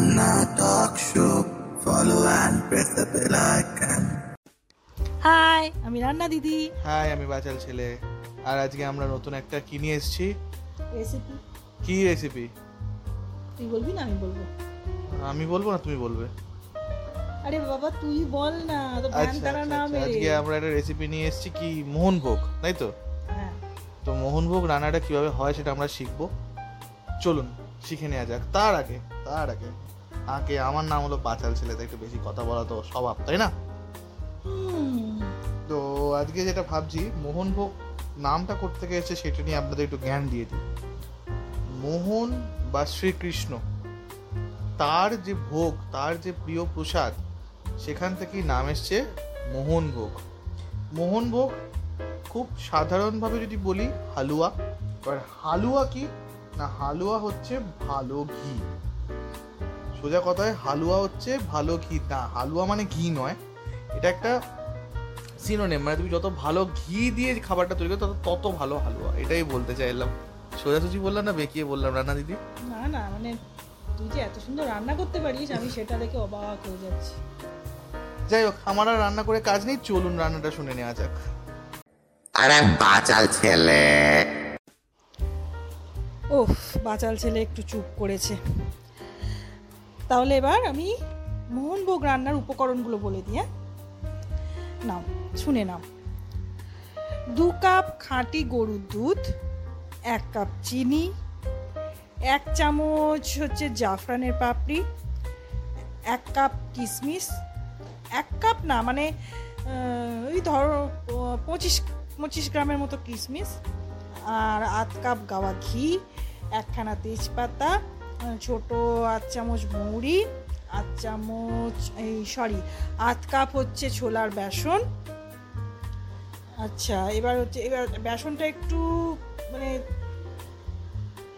Anna Talk Show. Follow and press the bell icon. Hi আমি রান্না দিদি। High আমি বাচাল ছেলে। আর আজকে আমরা নতুন একটা কি নিয়ে এসেছি? রেসিপি কি রেসিপি তুই বলবি না আমি বলব। আমি বলব না তুমি বলবে। আরে বাবা তুই বল না তো আচ্ছা ধ্যান তারা আচ্ছা, না আচ্ছা, মেরে। আজকে আমরা একটা রেসিপি নিয়ে এসেছি কি? মোহনভোগ তাই তো? হ্যাঁ। তো মোহনভোগ রান্নাটা কীভাবে হয় সেটা আমরা শিখব। চলুন। শিখে নেওয়া যাক। তার আগে তার আগে। আগে আমার নাম হলো বাচাল ছেলে একটু বেশি কথা বলা তো স্বভাব, তাই না? তো আজকে যেটা ভাবছি মোহনভোগ নামটা করতে গেছে, সেটা নিয়ে আপনাদের একটু জ্ঞান দিয়ে দিই। মোহন বা শ্রীকৃষ্ণ, তার যে ভোগ, তার যে প্রিয় প্রসাদ, সেখান থেকেই নাম এসছে মোহনভোগ মোহনভোগ খুব সাধারণভাবে যদি বলি, হালুয়া, এবার হালুয়া কি? না হালুয়া হচ্ছে ভালো ঘি। সোজা কথায় হালুয়া হচ্ছে ভালো ঘি। না হালুয়া মানে ঘি নয়। এটা একটা সিনোনেম মানে তুমি যত ভালো ঘি দিয়ে খাবারটা তৈরি করো তত তত ভালো হালুয়া। এটাই বলতে চাইলাম। সোজাসুজি বললাম না বেঁকিয়ে বললাম রান্না দিদি? না না মানে তুই যে এত সুন্দর রান্না করতে পারিস আমি সেটা দেখে অবাক হয়ে যাচ্ছি। যাই হোক আমার আর রান্না করে কাজ নেই চলুন রান্নাটা শুনে নেওয়া যাক। আরে বাচাল ছেলে। ওহ বাচাল ছেলে একটু চুপ করেছে। তাহলে এবার আমি মোহনভোগ রান্নার উপকরণগুলো বলে দিই হ্যাঁ? নাও, শুনে নাও। দু কাপ খাঁটি গরুর দুধ, এক কাপ চিনি, এক চামচ হচ্ছে জাফরানের পাপড়ি, এক কাপ কিশমিশ এক কাপ না মানে ওই ধরো পঁচিশ পঁচিশ গ্রামের মতো কিশমিশ আর আধ কাপ গাওয়া ঘি, একখানা তেজপাতা ছোট আধ চামচ মৌরি, আধ চামচ এই সরি আধ কাপ হচ্ছে ছোলার বেসন। আচ্ছা এবার হচ্ছে, এবার বেসনটা একটু মানে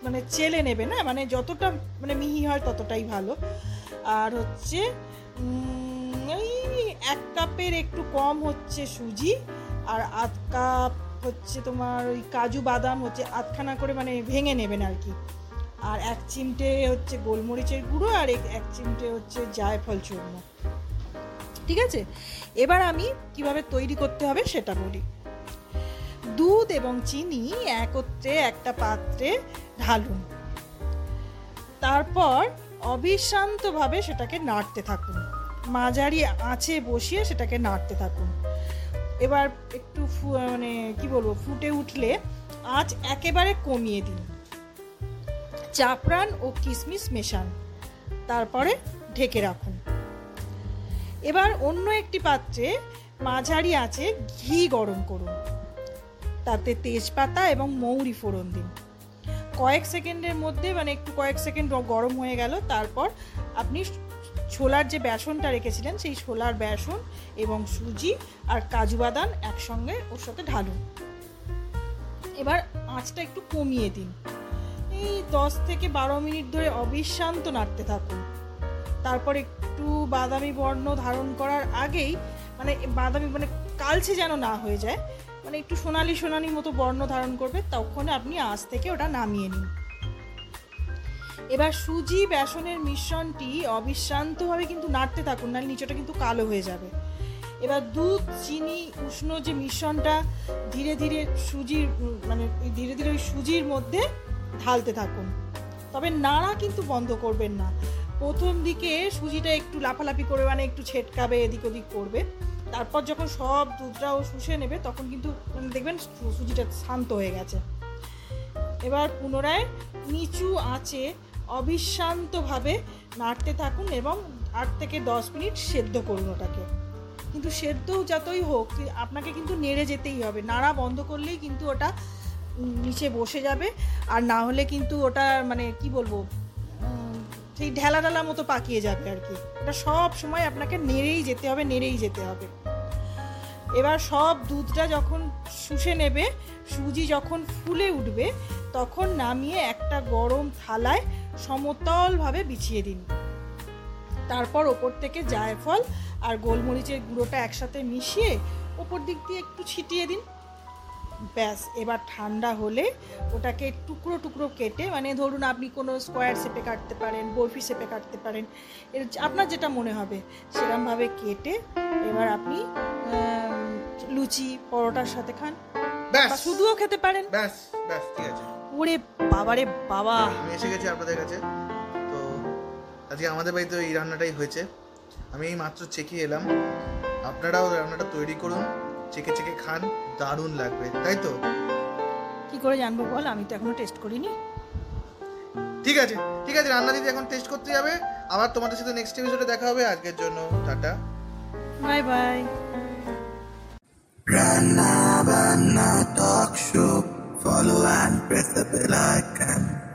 মানে চেলে নেবে না? মানে যতটা মানে মিহি হয় ততটাই ভালো। আর হচ্ছে ওই এক কাপের একটু কম হচ্ছে সুজি, আর আধ কাপ হচ্ছে তোমার ওই কাজু বাদাম হচ্ছে আধখানা করে মানে ভেঙে নেবেন আর কি। আর এক চিমটে হচ্ছে গোলমরিচের গুঁড়ো আর এক চিমটে হচ্ছে জায়ফল চূর্ণ। ঠিক আছে? এবার আমি কীভাবে তৈরি করতে হবে সেটা বলি। দুধ এবং চিনি একত্রে একটা পাত্রে ঢালুন। তারপর অবিশ্রান্তভাবে সেটাকে নাড়তে থাকুন। মাঝারি আঁচে বসিয়ে সেটাকে নাড়তে থাকুন। এবার একটু মানে কি বলব, ফুটে উঠলে আঁচ একেবারে কমিয়ে দিন। জাফরান ও কিশমিশ মেশান, তারপরে ঢেকে রাখুন। এবার অন্য একটি পাত্রে মাঝারি আঁচে ঘি গরম করুন। তাতে তেজপাতা এবং মৌরি ফোড়ন দিন। কয়েক সেকেন্ডের মধ্যে মানে একটু কয়েক সেকেন্ড গরম হয়ে গেল, তারপর আপনি ছোলার যে বেসনটা রেখেছিলেন, সেই ছোলার বেসন এবং সুজি আর কাজু বাদাম একসঙ্গে ওর সাথে ঢালুন। এবার আঁচটা একটু কমিয়ে দিন। এই দশ থেকে বারো মিনিট ধরে অবিশ্রান্ত নাড়তে থাকুন। তারপর একটু বাদামি বর্ণ ধারণ করার আগেই মানে বাদামি মানে কালছে যেন না হয়ে যায় মানে একটু সোনালি সোনালি মতো বর্ণ ধারণ করবে তখন আপনি আঁচ থেকে ওটা নামিয়ে নিন। এবার সুজি, বেসনের মিশ্রণটি অবিশ্রান্তভাবে কিন্তু নাড়তে থাকুন, নাহলে নিচটা কিন্তু কালো হয়ে যাবে। এবার দুধ, চিনি, উষ্ণ যে মিশ্রণটা ধীরে ধীরে সুজির মানে ধীরে ধীরে ওই সুজির মধ্যে ঢালতে থাকুন। তবে নাড়া কিন্তু বন্ধ করবেন না। প্রথম দিকে সুজিটা একটু লাফালাফি করে মানে একটু ছেটকাবে, এদিক ওদিক করবে। তারপর যখন সব দুধটাও শুষে নেবে, তখন কিন্তু মানে দেখবেন সুজিটা শান্ত হয়ে গেছে। এবার পুনরায় নিচু আঁচে অবিশ্রান্তভাবে নাড়তে থাকুন এবং আট থেকে দশ মিনিট সেদ্ধ করুন ওটাকে। কিন্তু সেদ্ধ যতই হোক আপনাকে কিন্তু নেড়ে যেতেই হবে। নাড়া বন্ধ করলেই কিন্তু ওটা নিচে বসে যাবে। আর না হলে কিন্তু ওটা মানে কি বলব সেই ঢেলা ঢালা মতো পাকিয়ে যাবে আর কি। এটা সব সময় আপনাকে নেড়েই যেতে হবে, নেড়েই যেতে হবে। এবার সব দুধটা যখন শুষে নেবে, সুজি যখন ফুলে উঠবে, তখন নামিয়ে একটা গরম থালায় সমতলভাবে বিছিয়ে দিন। তারপর ওপর থেকে জায়ফল আর গোলমরিচের গুঁড়োটা একসাথে মিশিয়ে ওপর দিক দিয়ে একটু ছিটিয়ে দিন। ব্যাস এবার ঠান্ডা হলে ওটাকে টুকরো টুকরো কেটে মানে ধরুন আপনি কোনো স্কোয়ার শেপে কাটতে পারেন বরফি শেপে কাটতে পারেন এর আপনার যেটা মনে হবে সেরকমভাবে কেটে এবার আপনি লুচি পরোটার সাথে খান। শুধুও খেতে পারেন। ব্যাস ব্যাস ঠিক আছে। ওরে বাবারে বাবা। আমি এসে গেছি আপনাদের কাছে। তো আজকে আমাদের বাড়িতে এই রান্নাটাই হয়েছে। আমি এই মাত্র চেকে এলাম। আপনারাও রান্নাটা তৈরি করুন। চেকে চেকে খান। দারুণ লাগবে তাই তো? কি করে জানব বল? আমি তো এখনও টেস্ট করিনি। ঠিক আছে ঠিক আছে রান্না দিদি এখন টেস্ট করতে যাবে। আবার তোমাদের সাথে নেক্সট এপিসোডে দেখা হবে। আজকের জন্য tata. Bye bye Bana Talk Show. Follow and press the bell icon.